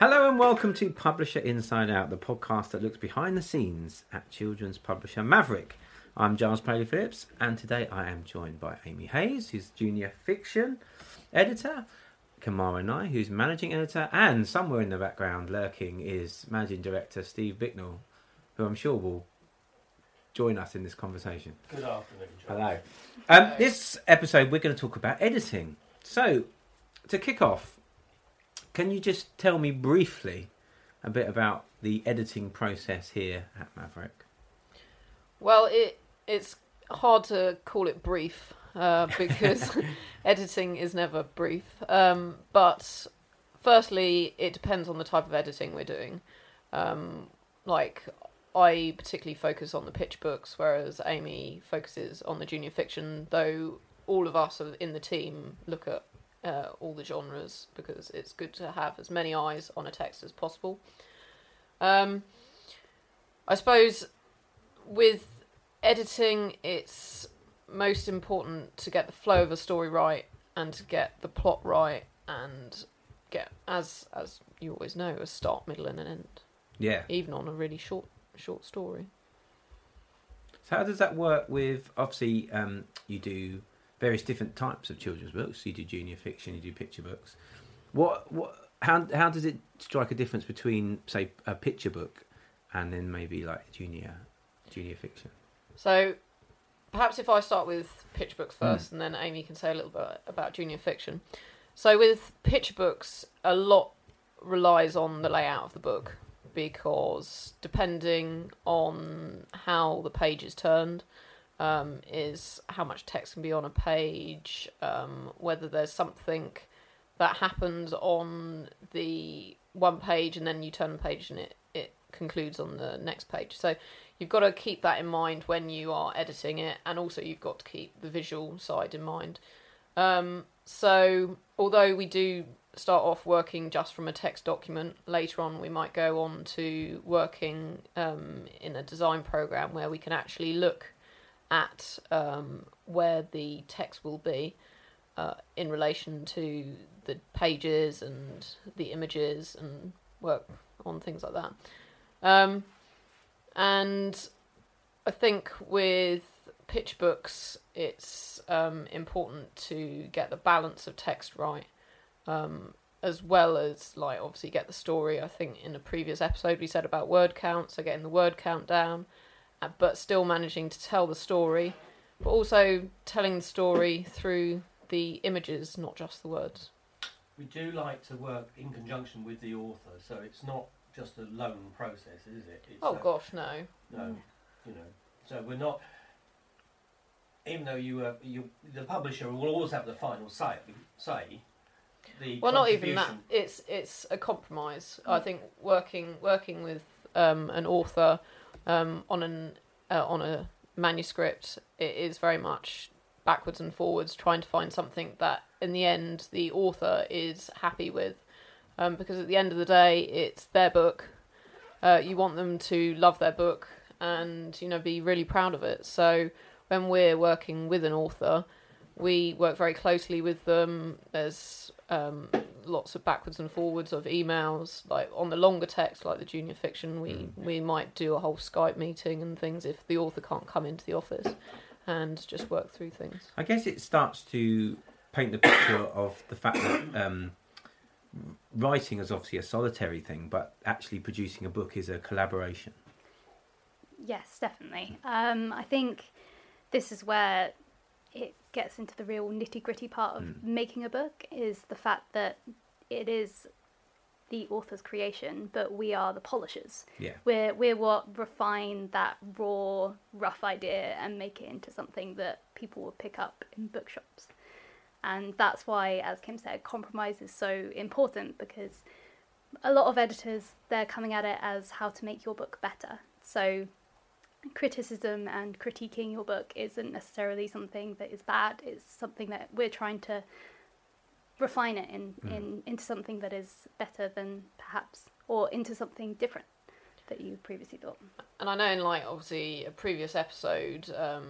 Hello and welcome to Publishing Inside Out, the podcast that looks behind the scenes at children's publisher Maverick. I'm Giles Paley Phillips, and today I am joined by Amy Hayes, who's junior fiction editor, Kamara Nye, who's managing editor, and somewhere in the background lurking is managing director Steve Bicknell, who I'm sure will join us in this conversation. Good afternoon, John. Hello. Um, this episode, we're going to talk about editing. So, to kick off, can you just tell me briefly a bit about the editing process here at Maverick? Well, it it's hard to call it brief uh, because editing is never brief. Um, but firstly, it depends on the type of editing we're doing. Um, like I particularly focus on the picture books, whereas Amy focuses on the junior fiction. Though all of us in the team look at uh, all the genres because it's good to have as many eyes on a text as possible. Um, I suppose with editing, it's most important to get the flow of a story right and to get the plot right and get as as you always know a start, middle, and an end. Yeah. Even on a really short short story. So how does that work with obviously um, you do various different types of children's books. You do junior fiction, you do picture books. What what how how does it strike a difference between say a picture book and then maybe like junior junior fiction? So perhaps if I start with picture books first, mm. and then Amy can say a little bit about junior fiction. So with picture books, a lot relies on the layout of the book because depending on how the page is turned, um, is how much text can be on a page, um, whether there's something that happens on the one page and then you turn the page and it, it concludes on the next page. So you've got to keep that in mind when you are editing it, and also you've got to keep the visual side in mind. Um, so although we do start off working just from a text document, later on we might go on to working um, in a design program where we can actually look at um, where the text will be uh, in relation to the pages and the images and work on things like that. Um, and I think with picture books, it's um, important to get the balance of text right, um, as well as like obviously get the story. I think in a previous episode we said about word count, so getting the word count down, but still managing to tell the story, but also telling the story through the images, not just the words. We do like to work in conjunction with the author, so it's not just a lone process, is it? It's oh a, gosh, no. No, you know. So we're not. Even though you, uh, you, the publisher will always have the final say. Say. The well, not even that. It's it's a compromise. I think working working with um, an author um, on an uh, on a manuscript, it is very much backwards and forwards, trying to find something that in the end the author is happy with, um, because at the end of the day, it's their book. Uh, you want them to love their book and you know be really proud of it. So when we're working with an author, we work very closely with them. There's um, lots of backwards and forwards of emails. Like on the longer text, like the junior fiction, we mm. we might do a whole Skype meeting and things if the author can't come into the office, and just work through things. I guess it starts to paint the picture of the fact that um, writing is obviously a solitary thing, but actually producing a book is a collaboration. Yes, definitely. Um, I think this is where it gets into the real nitty gritty part of mm. making a book is the fact that it is the author's creation, but we are the polishers. Yeah. We're we're what refine that raw, rough idea and make it into something that people will pick up in bookshops. And that's why, as Kim said, compromise is so important because a lot of editors they're coming at it as how to make your book better. So criticism and critiquing your book isn't necessarily something that is bad. It's something that we're trying to refine it in, mm. in into something that is better than perhaps, or into something different that you previously thought. And I know in like obviously a previous episode, um,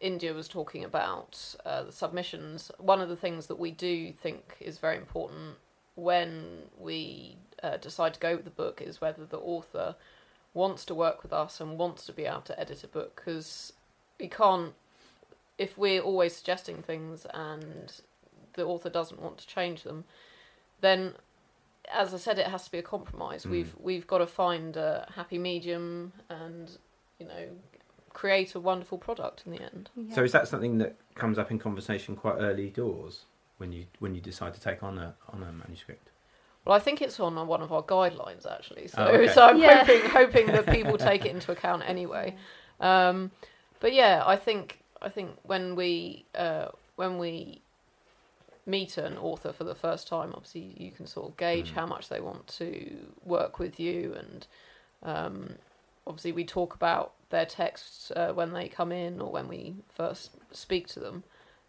India was talking about uh, the submissions. One of the things that we do think is very important when we uh, decide to go with the book is whether the author wants to work with us and wants to be able to edit a book because we can't if we're always suggesting things and the author doesn't want to change them then as i said it has to be a compromise Mm. we've we've got to find a happy medium and you know create a wonderful product in the end So is that something that comes up in conversation quite early doors when you when you decide to take on a on a manuscript? Well, I think it's on one of our guidelines actually, so Oh, okay. so I'm Yeah. hoping hoping that people take it into account anyway. Um, but yeah, I think I think when we uh, when we meet an author for the first time, obviously you can sort of gauge Mm. how much they want to work with you, and um, obviously we talk about their texts uh, when they come in or when we first speak to them,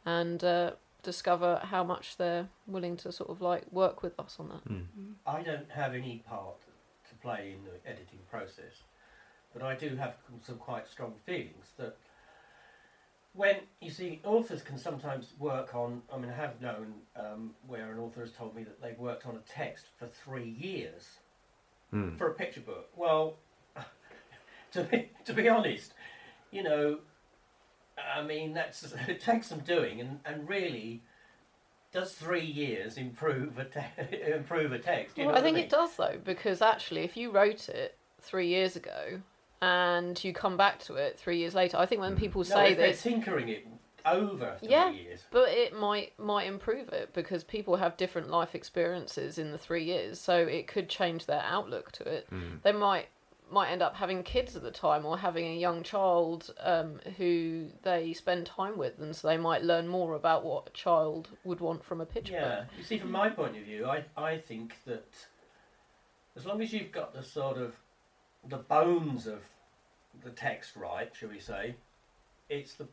and uh, discover how much they're willing to sort of like work with us on that. Mm. I don't have any part to play in the editing process, but I do have some quite strong feelings that when you see authors can sometimes work on. I mean, I have known um, where an author has told me that they've worked on a text for three years Mm. for a picture book. Well, to be to be honest, you know, I mean that's it takes some doing, and, and really, does three years improve a te- improve a text? You know Well, I what think mean? it does though, because actually, if you wrote it three years ago and you come back to it three years later, I think when Mm. people No, say if they're tinkering it over three Yeah. years. but it might might improve it because people have different life experiences in the three years, so it could change their outlook to it. Mm. They might might end up having kids at the time or having a young child um, who they spend time with, and so they might learn more about what a child would want from a picture Yeah, book. you see, from my point of view, I, I think that as long as you've got the sort of the bones of the text right, shall we say, it's the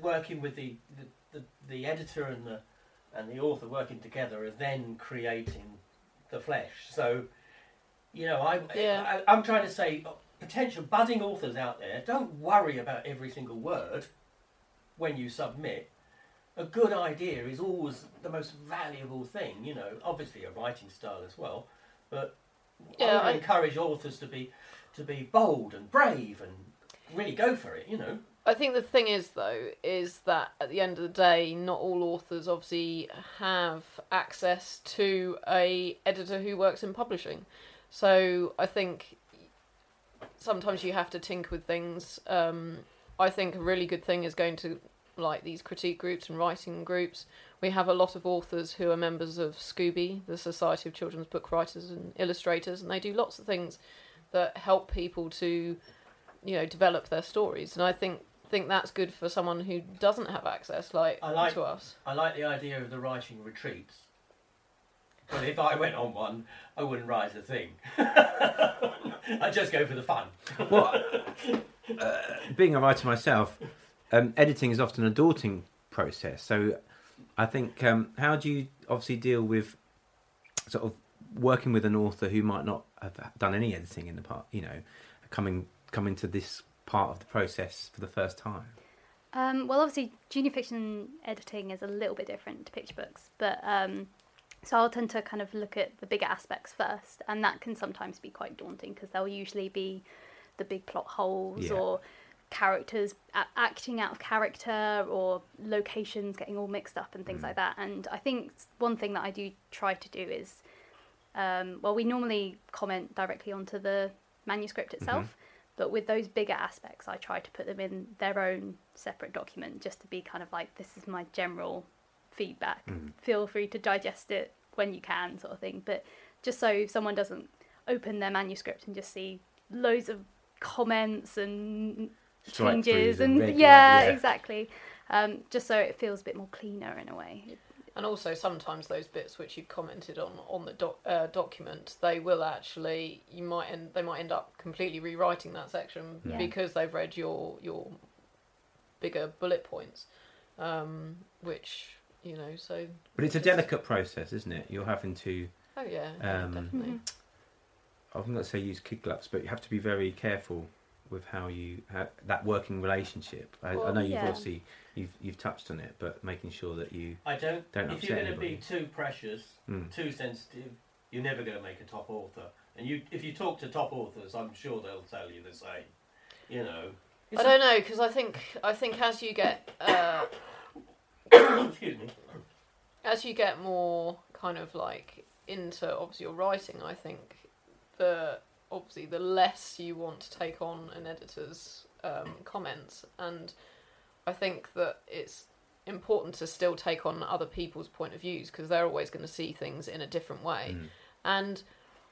working with the the, the, the editor and the and the author working together and then creating the flesh. So, you know, I, Yeah. I I'm trying to say uh, potential budding authors out there, don't worry about every single word when you submit a good idea is always the most valuable thing, you know. Obviously, a writing style as well, but Yeah, I I- encourage authors to be to be bold and brave and really go for it, you know. I think the thing is, though, is that at the end of the day, not all authors obviously have access to a editor who works in publishing. So I think sometimes you have to tinker with things. Um, I think a really good thing is going to like these critique groups and writing groups. We have a lot of authors who are members of Scooby, the Society of Children's Book Writers and Illustrators, and they do lots of things that help people to, you know, develop their stories. And I think think that's good for someone who doesn't have access like, I like- to us. I like the idea of the writing retreats. But if I went on one, I wouldn't write a thing. I'd just go for the fun. Well, uh, being a writer myself, um, editing is often a daunting process. So, I think um, how do you obviously deal with sort of working with an author who might not have done any editing in the part, you know, coming coming to this part of the process for the first time. Um, well, obviously, junior fiction editing is a little bit different to picture books, but um, so I'll tend to kind of look at the bigger aspects first, and that can sometimes be quite daunting because there'll usually be the big plot holes Yeah. or characters a- acting out of character or locations getting all mixed up and things Mm. like that. And I think one thing that I do try to do is, um, well, we normally comment directly onto the manuscript itself. But with those bigger aspects, I try to put them in their own separate document just to be kind of like, this is my general feedback. Mm. Feel free to digest it when you can, sort of thing. But just so someone doesn't open their manuscript and just see loads of comments and changes and and yeah, yeah. exactly. Um, just so it feels a bit more cleaner in a way. And also, sometimes those bits which you commented on on the doc, uh, document, they will actually you might end they might end up completely rewriting that section Yeah. because they've read your your bigger bullet points, um, which you know. So But it's a delicate process, isn't it? You're having to, oh yeah, yeah, Um, definitely. I'm not going to say use kid gloves, but you have to be very careful with how you how, that working relationship? I, I know you've yeah. obviously you've you've touched on it, but making sure that you I don't. Don't if upset you're going to be too precious, Mm. too sensitive, you're never going to make a top author. And you, if you talk to top authors, I'm sure they'll tell you the same. You know. I don't know because I think I think as you get uh, Excuse me. as you get more kind of like into obviously your writing, I think the obviously the less you want to take on an editor's um, comments, and I think that it's important to still take on other people's point of views because they're always going to see things in a different way, Mm. and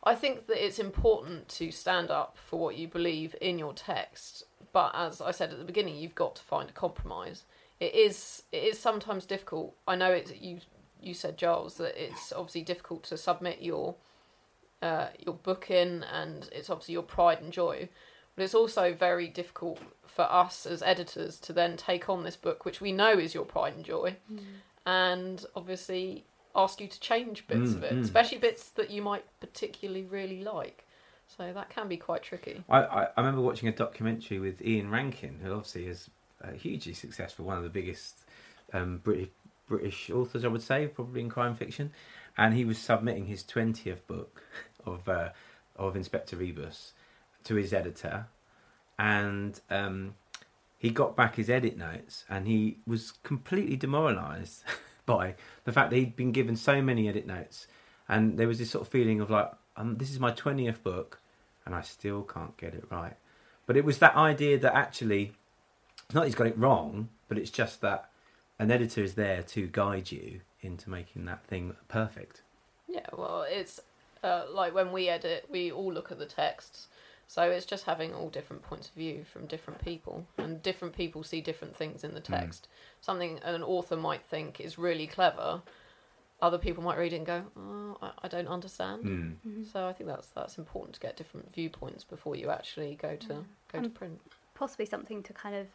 I think that it's important to stand up for what you believe in your text, but as I said at the beginning, you've got to find a compromise. It is it is sometimes difficult. I know it's you you said Giles that it's obviously difficult to submit your uh, your book in, and it's obviously your pride and joy. But it's also very difficult for us as editors to then take on this book, which we know is your pride and joy, and obviously ask you to change bits Mm, of it, mm. especially bits that you might particularly really like. So that can be quite tricky. I, I, I remember watching a documentary with Ian Rankin, who obviously is uh, hugely successful, one of the biggest um, British British authors, I would say, probably in crime fiction, and he was submitting his twentieth book of uh, of Inspector Rebus to his editor, and um, he got back his edit notes, and he was completely demoralised by the fact that he'd been given so many edit notes, and there was this sort of feeling of like, um, this is my twentieth book and I still can't get it right. But it was that idea that actually, it's not he's got it wrong, but it's just that an editor is there to guide you into making that thing perfect. Yeah, well, it's uh, like when we edit, we all look at the texts. So it's just having all different points of view from different people, and different people see different things in the Mm. text. Something an author might think is really clever, other people might read it and go, "Oh, I, I don't understand." Mm. So I think that's that's important to get different viewpoints before you actually go to go to Um, print. possibly something to kind of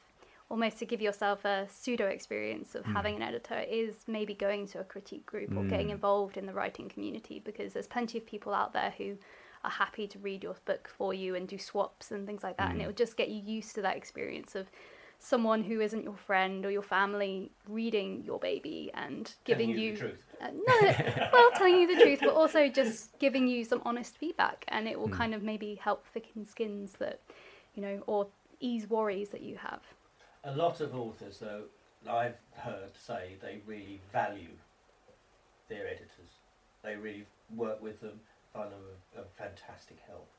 almost to give yourself a pseudo experience of Mm. having an editor is maybe going to a critique group or getting Mm. involved in the writing community because there's plenty of people out there who are happy to read your book for you and do swaps and things like that and Mm. it will just get you used to that experience of someone who isn't your friend or your family reading your baby and giving Telling you, you the truth. uh, no, well, telling you the truth, but also just giving you some honest feedback, and it will Mm. kind of maybe help thicken skins that, you know, or ease worries that you have. A lot of authors, though, I've heard say they really value their editors. They really work with them, find them a, a fantastic help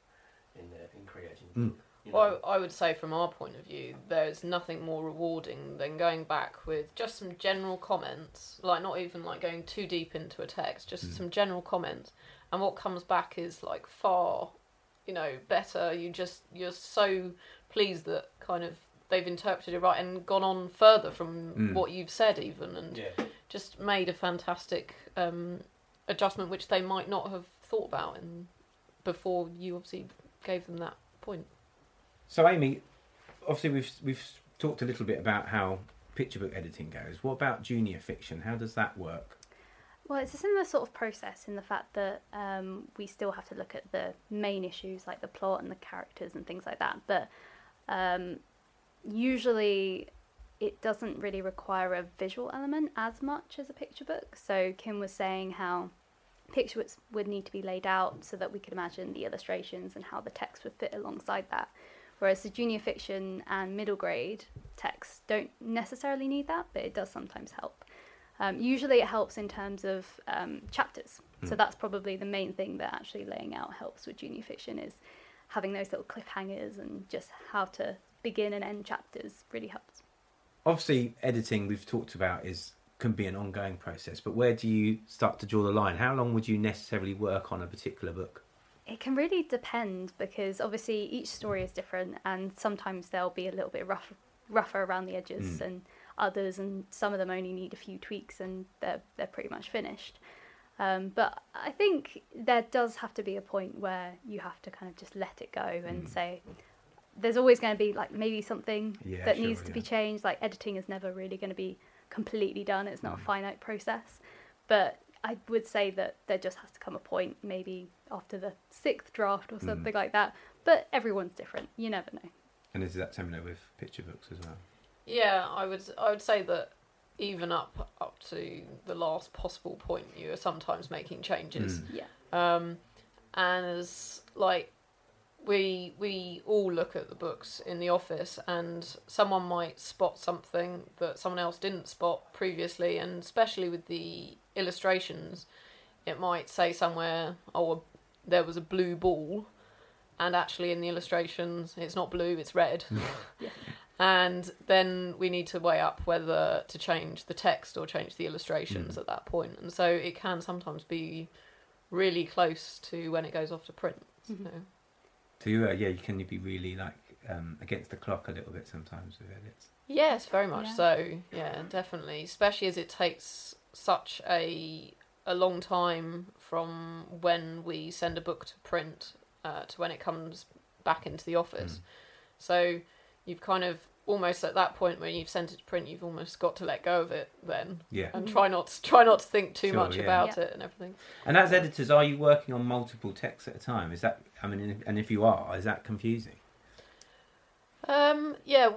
in their, in creating the Mm. book. you know. Well, I would say from our point of view, there's nothing more rewarding than going back with just some general comments, like not even like going too deep into a text, just Mm. some general comments, and what comes back is like far, you know, better. You just you're so pleased that kind of they've interpreted it right and gone on further from Mm. what you've said even, and yeah. just made a fantastic um, adjustment which they might not have thought about and before you obviously gave them that point. So, Amy, obviously we've we've talked a little bit about how picture book editing goes. What about junior fiction? How does that work? Well, it's a similar sort of process in the fact that um, we still have to look at the main issues like the plot and the characters and things like that, but um, usually it doesn't really require a visual element as much as a picture book. So Kim was saying how picture books would need to be laid out so that we could imagine the illustrations and how the text would fit alongside that. Whereas the junior fiction and middle grade texts don't necessarily need that, but it does sometimes help. Um, usually it helps in terms of um, chapters. So Mm. that's probably the main thing that actually laying out helps with junior fiction is having those little cliffhangers and just how to begin and end chapters really helps. Obviously, editing we've talked about is can be an ongoing process, but where do you start to draw the line? How long would you necessarily work on a particular book? It can really depend because obviously each story is different and sometimes they'll be a little bit rough, rougher around the edges Mm. and others and some of them only need a few tweaks and they're, they're pretty much finished. Um, but I think there does have to be a point where you have to kind of just let it go and Mm. say there's always going to be like maybe something Yeah, that sure, needs to be changed. Like editing is never really going to be completely done. It's not Mm. a finite process. But I would say that there just has to come a point, maybe after the sixth draft or Mm. something like that. But everyone's different. You never know. And is that similar with picture books as well? Yeah, I would I would say that even up up to the last possible point, you are sometimes making changes. Mm. Yeah. Um, and as like we we all look at the books in the office, and someone might spot something that someone else didn't spot previously, and especially with the illustrations, it might say somewhere, "Oh, there was a blue ball," and actually in the illustrations, it's not blue, it's red. Yeah. And then we need to weigh up whether to change the text or change the illustrations Mm. at that point. And so it can sometimes be really close to when it goes off to print. Mhm. So. So you, uh, yeah, you can you be really like um, against the clock a little bit sometimes with edits. Yes, very much Yeah. so. Yeah, definitely. Especially as it takes such a a long time from when we send a book to print uh, to when it comes back into the office. Mm. So you've kind of almost at that point when you've sent it to print, you've almost got to let go of it then Yeah. and try not to, try not to think too Sure, much yeah. about Yeah. it and everything. And as editors, are you working on multiple texts at a time? Is that I mean, and if you are, is that confusing? Um, yeah,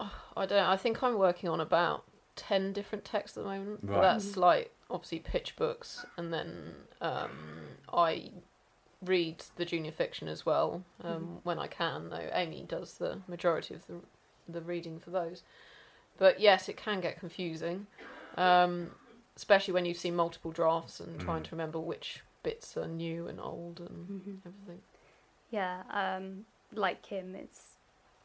I don't. know. I think I'm working on about ten different texts at the moment. Right. that's like obviously picture books, and then um, I read the junior fiction as well um, when I can. Though Amy does the majority of the the reading for those. But yes, it can get confusing, um, especially when you've seen multiple drafts and trying Mm. to remember which bits are new and old and Mhm. everything. Yeah, um, like Kim, it's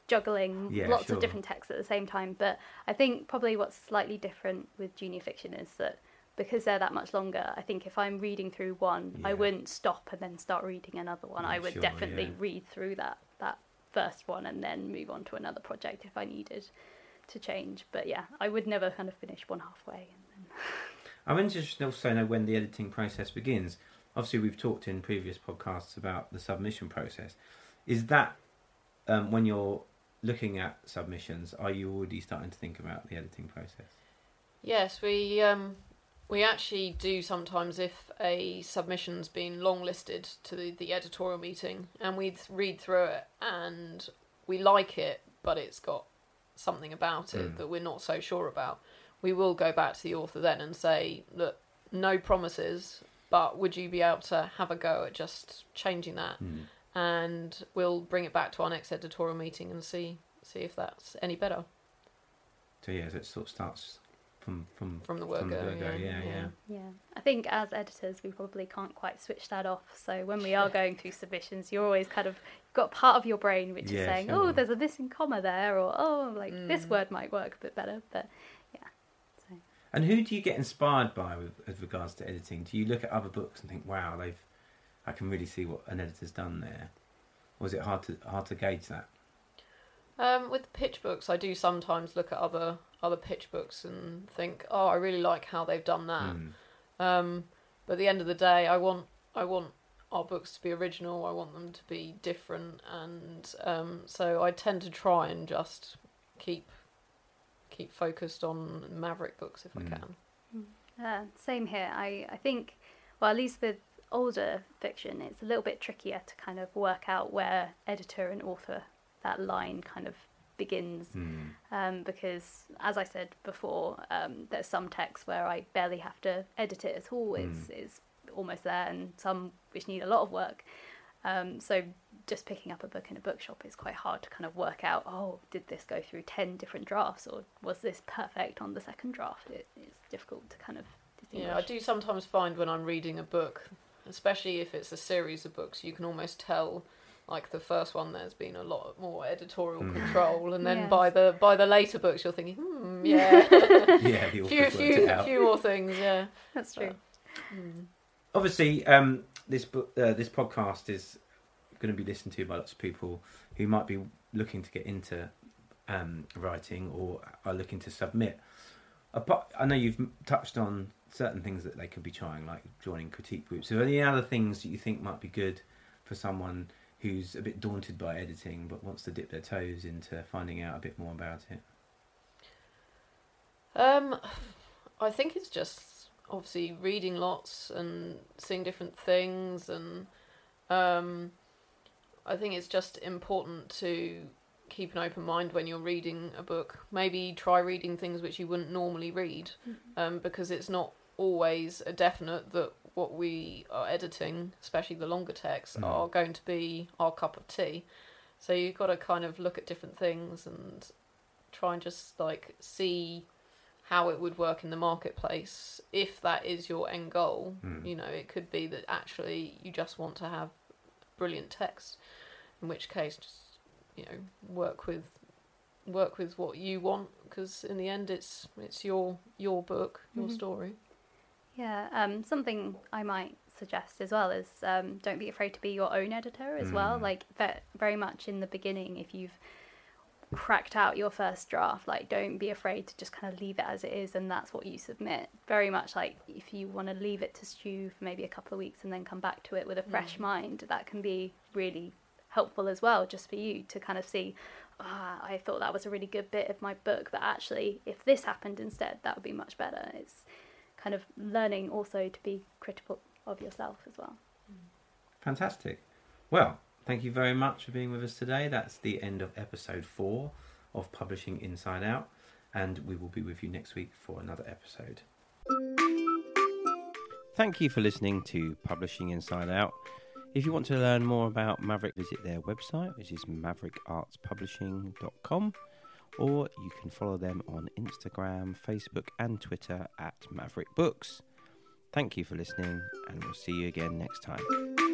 juggling Yeah, lots sure. of different texts at the same time. But I think probably what's slightly different with junior fiction is that because they're that much longer, I think if I'm reading through one, I wouldn't stop and then start reading another one. I would sure, definitely yeah. read through that that first one and then move on to another project if I needed to change. But yeah, I would never kind of finish one halfway. And then... I'm interested also know when the editing process begins. Obviously, we've talked in previous podcasts about the submission process. Is that um, when you're looking at submissions? Are you already starting to think about the editing process? Yes, we um, we actually do sometimes if a submission's been longlisted to the, the editorial meeting, and we read through it and we like it, but it's got something about it Mm. that we're not so sure about. We will go back to the author then and say, look, no promises, but would you be able to have a go at just changing that? Hmm. And we'll bring it back to our next editorial meeting and see see if that's any better So yeah, it sort of starts from from from the word From the go. word go, yeah, yeah. Yeah, I think as editors, we probably can't quite switch that off. So when we are going through submissions, you're always kind of you've got part of your brain which Yeah, is saying, sure. "Oh, there's a missing comma there," or "Oh, like this Mm. word might work a bit better." But yeah, so And who do you get inspired by with, with regards to editing? Do you look at other books and think, "Wow, they've," I can really see what an editor's done there. Or is it hard to hard to gauge that? Um, with picture books, I do sometimes look at other other picture books and think, oh, I really like how they've done that. Hmm. Um, but at the end of the day, I want I want our books to be original. I want them to be different, and um, so I tend to try and just keep keep focused on Maverick books if Mm. I can. uh, same here. I I think, well, at least with older fiction, it's a little bit trickier to kind of work out where editor and author that line kind of begins. Hmm. um, because as I said before, um, there's some texts where I barely have to edit it at all. It's, it's almost there, and some which need a lot of work. Um, so just picking up a book in a bookshop is quite hard to kind of work out. Oh, did this go through ten different drafts, or was this perfect on the second draft? It, it's difficult to kind of distinguish. Yeah, I do sometimes find when I'm reading a book, especially if it's a series of books, you can almost tell. Like the first one, there's been a lot more editorial Mm. control, and then Yes. by the by the later books, you're thinking, hmm, yeah, yeah, the few few few more things, yeah. That's true. Mm. Obviously, um, this book, uh, this podcast is going to be listened to by lots of people who might be looking to get into um, writing or are looking to submit. Apart, I know you've touched on certain things that they could be trying, like joining critique groups. Are there any other things that you think might be good for someone who's a bit daunted by editing but wants to dip their toes into finding out a bit more about it? Um, I think it's just obviously reading lots and seeing different things, and um, I think it's just important to keep an open mind when you're reading a book. Maybe try reading things which you wouldn't normally read, um, because it's not always a definite that what we are editing, especially the longer texts, Mm. are going to be our cup of tea. So you've got to kind of look at different things and try and just like see how it would work in the marketplace if that is your end goal. Mm. You know, it could be that actually you just want to have brilliant text, in which case just you know work with work with what you want because in the end it's it's your your book your Mhm. story Yeah, um, something I might suggest as well is um, don't be afraid to be your own editor as well. Mm. Like very much in the beginning, if you've cracked out your first draft, like don't be afraid to just kind of leave it as it is, and that's what you submit. Very much like if you want to leave it to stew for maybe a couple of weeks and then come back to it with a fresh Mm. mind, that can be really helpful as well, just for you to kind of see. Ah, I thought that was a really good bit of my book, but actually, if this happened instead, that would be much better. It's kind of learning also to be critical of yourself as well. Fantastic. Well, thank you very much for being with us today. That's the end of episode four of Publishing Inside Out, and we will be with you next week for another episode. Thank you for listening to Publishing Inside Out. If you want to learn more about Maverick, visit their website, which is maverickartspublishing.com, or you can follow them on Instagram, Facebook, and Twitter at Maverick Books. Thank you for listening, and we'll see you again next time.